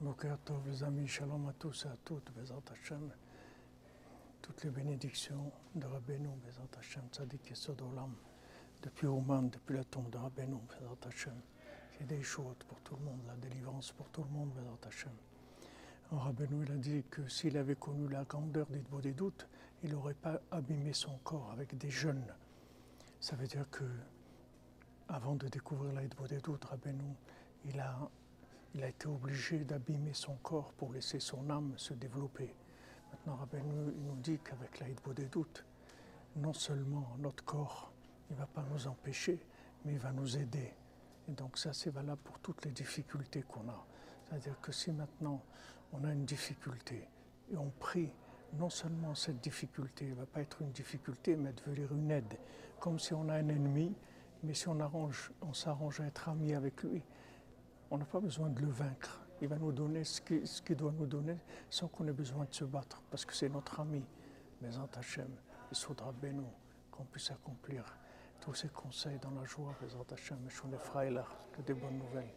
Boker Tov, les amis, shalom à tous et à toutes, Bezat Hashem. Toutes les bénédictions de Rabbeinu, Bezat Hashem, Tzadik Yesod Olam, depuis Ouman, depuis la tombe de Rabbeinu, Bezat Hashem. A des choses pour tout le monde, la délivrance pour tout le monde, Bezat Hashem. Rabbeinu, il a dit que s'il avait connu la grandeur d'Idbo des doutes, il n'aurait pas abîmé son corps avec des jeunes. Ça veut dire que, avant de découvrir la des doutes, Rabbeinu, il a il a été obligé d'abîmer son corps pour laisser son âme se développer. Maintenant, Rabbeinu nous dit qu'avec l'aide des doutes, non seulement notre corps, ne va pas nous empêcher, mais il va nous aider. Et donc ça, c'est valable pour toutes les difficultés qu'on a. C'est-à-dire que si maintenant on a une difficulté et on prie, non seulement cette difficulté ne va pas être une difficulté, mais devenir une aide, comme si on a un ennemi, mais si on, on s'arrange à être ami avec lui, on n'a pas besoin de le vaincre. Il va nous donner ce qu'il doit nous donner sans qu'on ait besoin de se battre, parce que c'est notre ami. Mais en il faudra béni qu'on puisse accomplir tous ces conseils dans la joie, les Hachem, et que des bonnes nouvelles.